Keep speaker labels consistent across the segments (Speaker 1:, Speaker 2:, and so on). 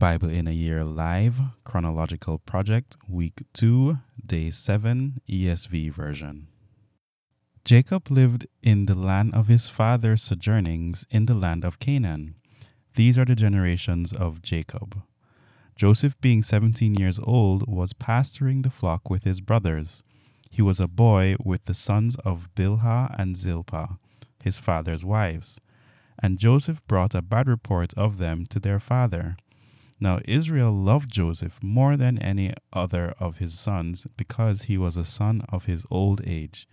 Speaker 1: Bible in a Year Live Chronological Project, Week 2, Day 7, ESV version. Jacob lived in the land of his father's sojournings in the land of Canaan. These are the generations of Jacob. Joseph, being 17 years old, was pasturing the flock with his brothers. He was a boy with the sons of Bilhah and Zilpah, his father's wives. And Joseph brought a bad report of them to their father. Now Israel loved Joseph more than any other of his sons, because he was a son of his old age,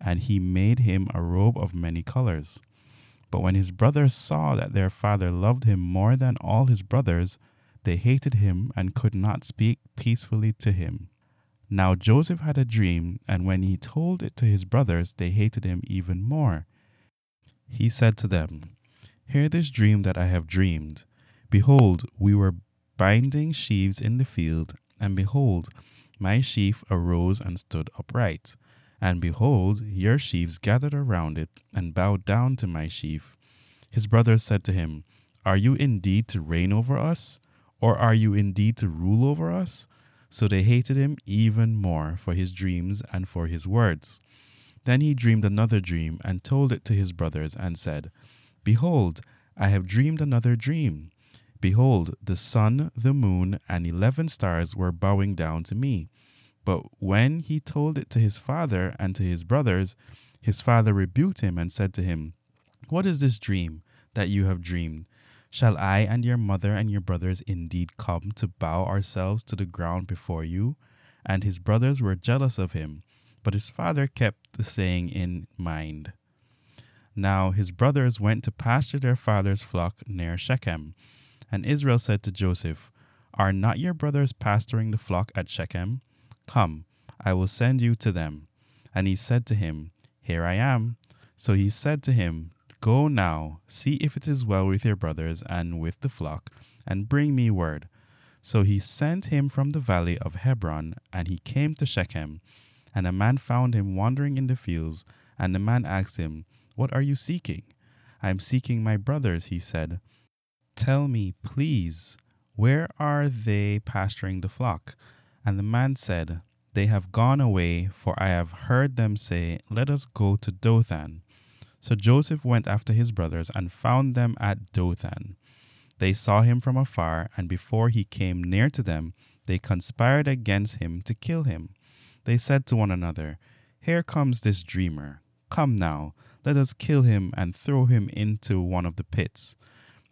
Speaker 1: and he made him a robe of many colors. But when his brothers saw that their father loved him more than all his brothers, they hated him and could not speak peacefully to him. Now Joseph had a dream, and when he told it to his brothers, they hated him even more. He said to them, Hear this dream that I have dreamed. Behold, we were binding sheaves in the field, and behold, my sheaf arose and stood upright. And behold, your sheaves gathered around it and bowed down to my sheaf. His brothers said to him, Are you indeed to reign over us? Or are you indeed to rule over us? So they hated him even more for his dreams and for his words. Then he dreamed another dream and told it to his brothers and said, Behold, I have dreamed another dream. Behold, the sun, the moon, and eleven stars were bowing down to me. But when he told it to his father and to his brothers, his father rebuked him and said to him, What is this dream that you have dreamed? Shall I and your mother and your brothers indeed come to bow ourselves to the ground before you? And his brothers were jealous of him, but his father kept the saying in mind. Now his brothers went to pasture their father's flock near Shechem. And Israel said to Joseph, Are not your brothers pasturing the flock at Shechem? Come, I will send you to them. And he said to him, Here I am. So he said to him, Go now, see if it is well with your brothers and with the flock, and bring me word. So he sent him from the valley of Hebron, and he came to Shechem. And a man found him wandering in the fields, and the man asked him, What are you seeking? I am seeking my brothers, he said. Tell me, please, where are they pasturing the flock? And the man said, They have gone away, for I have heard them say, Let us go to Dothan. So Joseph went after his brothers and found them at Dothan. They saw him from afar, and before he came near to them, they conspired against him to kill him. They said to one another, Here comes this dreamer. Come now, let us kill him and throw him into one of the pits.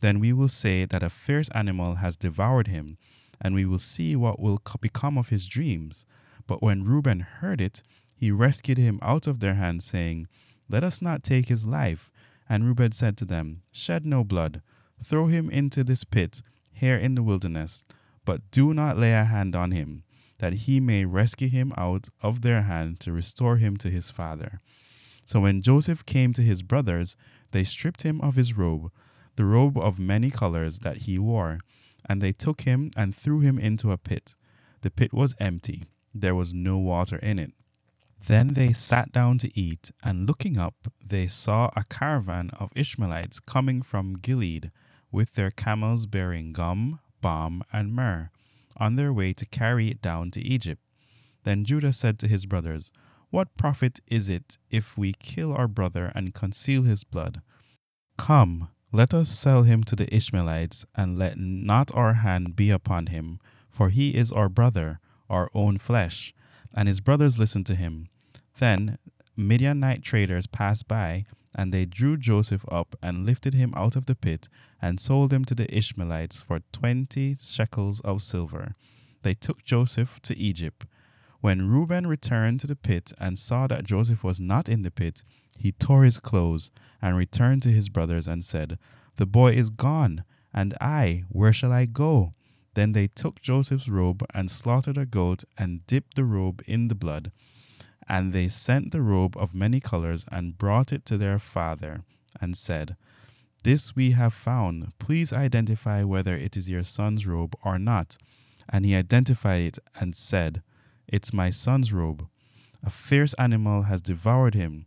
Speaker 1: Then we will say that a fierce animal has devoured him, and we will see what will become of his dreams. But when Reuben heard it, he rescued him out of their hands, saying, Let us not take his life. And Reuben said to them, Shed no blood, throw him into this pit here in the wilderness, but do not lay a hand on him, that he may rescue him out of their hand to restore him to his father. So when Joseph came to his brothers, they stripped him of his robe the robe of many colors that he wore. And they took him and threw him into a pit. The pit was empty, there was no water in it. Then they sat down to eat, and looking up, they saw a caravan of Ishmaelites coming from Gilead, with their camels bearing gum, balm, and myrrh, on their way to carry it down to Egypt. Then Judah said to his brothers, What profit is it if we kill our brother and conceal his blood? Come, let us sell him to the Ishmaelites, and let not our hand be upon him, for he is our brother, our own flesh. And his brothers listened to him. Then Midianite traders passed by, and they drew Joseph up and lifted him out of the pit, and sold him to the Ishmaelites for twenty shekels of silver. They took Joseph to Egypt. When Reuben returned to the pit and saw that Joseph was not in the pit, he tore his clothes and returned to his brothers and said, The boy is gone, and I, where shall I go? Then they took Joseph's robe and slaughtered a goat and dipped the robe in the blood. And they sent the robe of many colors and brought it to their father and said, This we have found. Please identify whether it is your son's robe or not. And he identified it and said, It's my son's robe. A fierce animal has devoured him.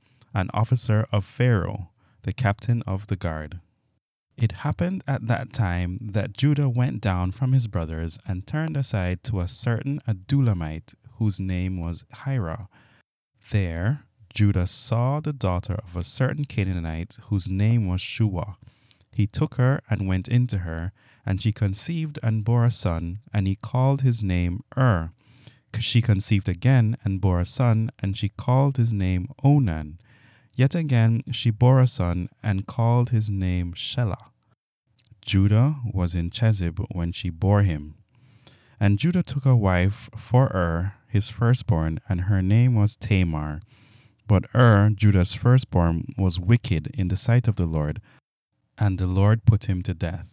Speaker 1: an officer of Pharaoh, the captain of the guard. It happened at that time that Judah went down from his brothers and turned aside to a certain Adullamite whose name was Hira. There, Judah saw the daughter of a certain Canaanite whose name was Shua. He took her and went into her, and she conceived and bore a son, and he called his name Ur. She conceived again and bore a son, and she called his name Onan. Yet again she bore a son, and called his name Shelah. Judah was in Chezib when she bore him. And Judah took a wife for Ur, his firstborn, and her name was Tamar. But Ur, Judah's firstborn, was wicked in the sight of the Lord, and the Lord put him to death.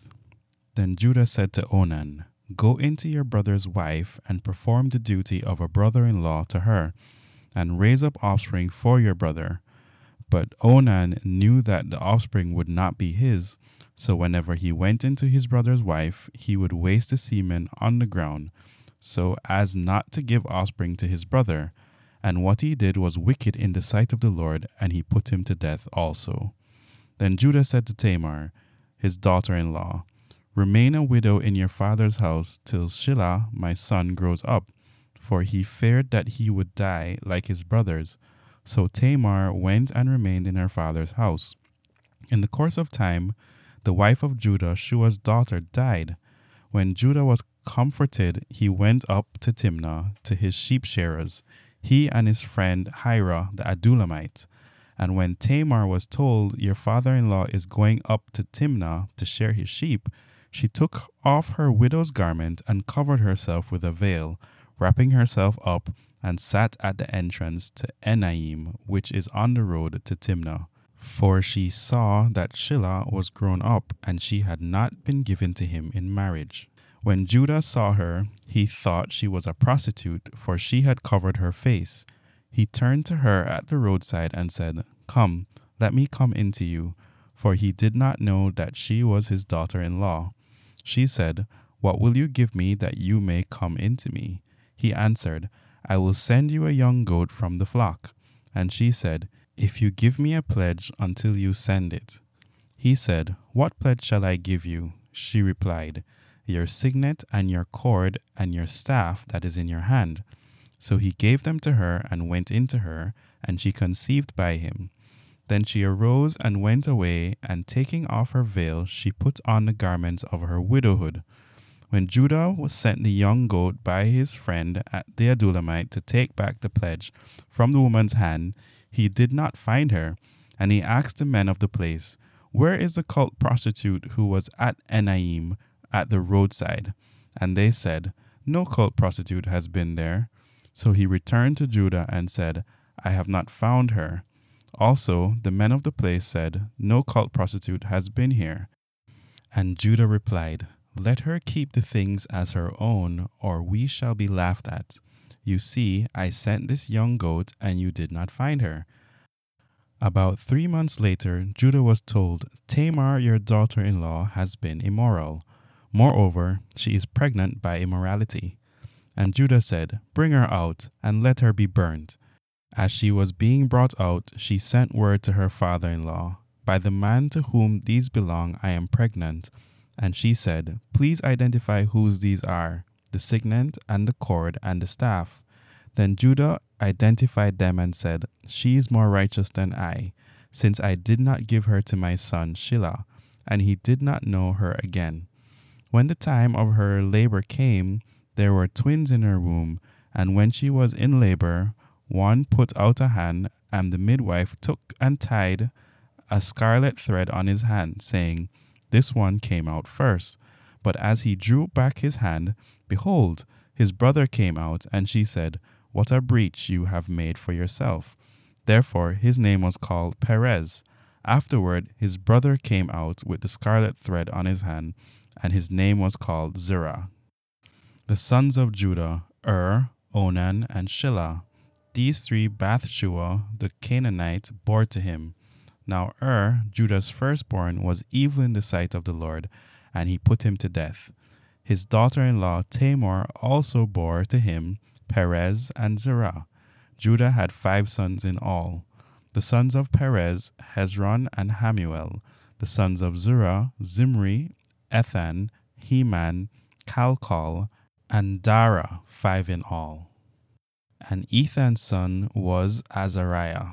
Speaker 1: Then Judah said to Onan, Go into your brother's wife and perform the duty of a brother in law to her, and raise up offspring for your brother. But Onan knew that the offspring would not be his, so whenever he went into his brother's wife, he would waste the semen on the ground, so as not to give offspring to his brother. And what he did was wicked in the sight of the Lord, and he put him to death also. Then Judah said to Tamar, his daughter in law, Remain a widow in your father's house till Shelah, my son, grows up, for he feared that he would die like his brothers. So Tamar went and remained in her father's house. In the course of time, the wife of Judah, Shua's daughter, died. When Judah was comforted, he went up to Timnah to his sheep shearers, he and his friend Hira the Adullamite. And when Tamar was told, Your father in law is going up to Timnah to shear his sheep, she took off her widow's garment and covered herself with a veil, wrapping herself up, and sat at the entrance to Enaim, which is on the road to Timnah. For she saw that Shelah was grown up, and she had not been given to him in marriage. When Judah saw her, he thought she was a prostitute, for she had covered her face. He turned to her at the roadside and said, Come, let me come in to you, for he did not know that she was his daughter in law. She said, What will you give me that you may come in to me? He answered, I will send you a young goat from the flock. And she said, If you give me a pledge until you send it. He said, What pledge shall I give you? She replied, Your signet and your cord and your staff that is in your hand. So he gave them to her and went into her, and she conceived by him. Then she arose and went away, and taking off her veil, she put on the garments of her widowhood. When Judah was sent the young goat by his friend at the Adullamite to take back the pledge from the woman's hand, he did not find her, and he asked the men of the place, Where is the cult prostitute who was at Enaim at the roadside? And they said, No cult prostitute has been there. So he returned to Judah and said, I have not found her. Also, the men of the place said, No cult prostitute has been here. And Judah replied, Let her keep the things as her own, or we shall be laughed at. You see, I sent this young goat, and you did not find her. About three months later, Judah was told, Tamar, your daughter in law, has been immoral. Moreover, she is pregnant by immorality. And Judah said, Bring her out, and let her be burnt. As she was being brought out, she sent word to her father in law, By the man to whom these belong, I am pregnant. And she said, Please identify whose these are the signet, and the cord, and the staff. Then Judah identified them and said, She is more righteous than I, since I did not give her to my son Shelah. And he did not know her again. When the time of her labor came, there were twins in her womb, and when she was in labor, one put out a hand, and the midwife took and tied a scarlet thread on his hand, saying, This one came out first. But as he drew back his hand, behold, his brother came out, and she said, What a breach you have made for yourself. Therefore his name was called Perez. Afterward his brother came out with the scarlet thread on his hand, and his name was called Zerah. The sons of Judah, Ur, Onan, and Shelah. These three Bathshua the Canaanite bore to him. Now Ur, Judah's firstborn, was evil in the sight of the Lord, and he put him to death. His daughter in law Tamar also bore to him Perez and Zerah. Judah had five sons in all. The sons of Perez, Hezron and Hamul. The sons of Zerah, Zimri, Ethan, Heman, Calcol, and Dara, five in all. And Ethan's son was Azariah.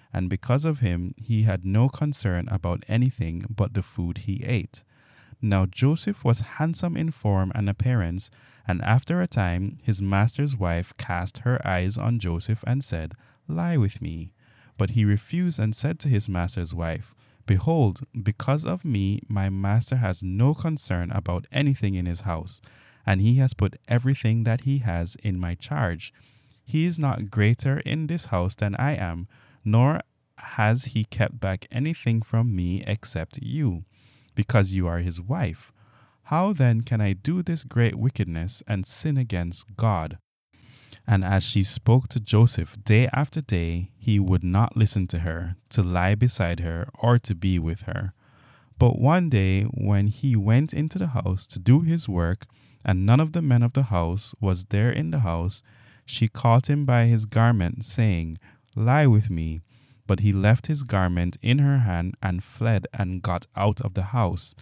Speaker 1: and because of him he had no concern about anything but the food he ate. Now Joseph was handsome in form and appearance, and after a time his master's wife cast her eyes on Joseph and said, Lie with me. But he refused and said to his master's wife, Behold, because of me my master has no concern about anything in his house, and he has put everything that he has in my charge. He is not greater in this house than I am, nor has he kept back anything from me except you, because you are his wife. How then can I do this great wickedness and sin against God? And as she spoke to Joseph day after day, he would not listen to her, to lie beside her, or to be with her. But one day, when he went into the house to do his work, and none of the men of the house was there in the house, she caught him by his garment, saying, Lie with me. But he left his garment in her hand and fled and got out of the house.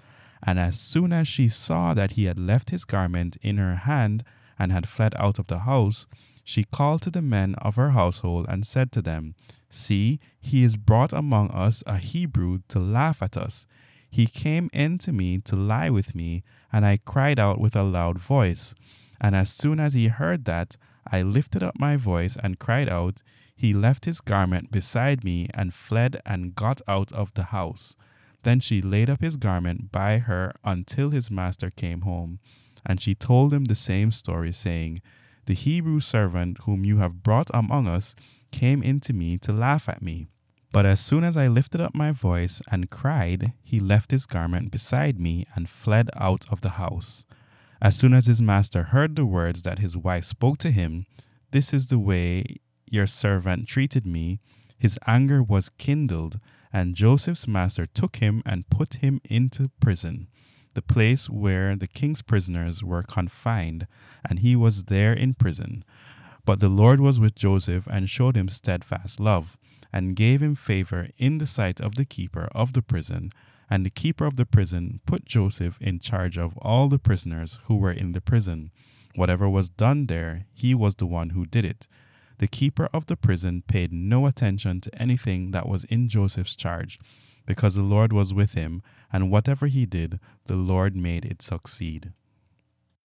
Speaker 1: And as soon as she saw that he had left his garment in her hand and had fled out of the house, she called to the men of her household and said to them, See, he is brought among us a Hebrew to laugh at us. He came in to me to lie with me, and I cried out with a loud voice. And as soon as he heard that, I lifted up my voice and cried out, he left his garment beside me and fled and got out of the house. Then she laid up his garment by her until his master came home. And she told him the same story, saying, The Hebrew servant whom you have brought among us came in to me to laugh at me. But as soon as I lifted up my voice and cried, he left his garment beside me and fled out of the house. As soon as his master heard the words that his wife spoke to him, This is the way your servant treated me, his anger was kindled, and Joseph's master took him and put him into prison, the place where the king's prisoners were confined, and he was there in prison. But the Lord was with Joseph and showed him steadfast love, and gave him favor in the sight of the keeper of the prison. And the keeper of the prison put Joseph in charge of all the prisoners who were in the prison. Whatever was done there, he was the one who did it. The keeper of the prison paid no attention to anything that was in Joseph's charge, because the Lord was with him, and whatever he did, the Lord made it succeed.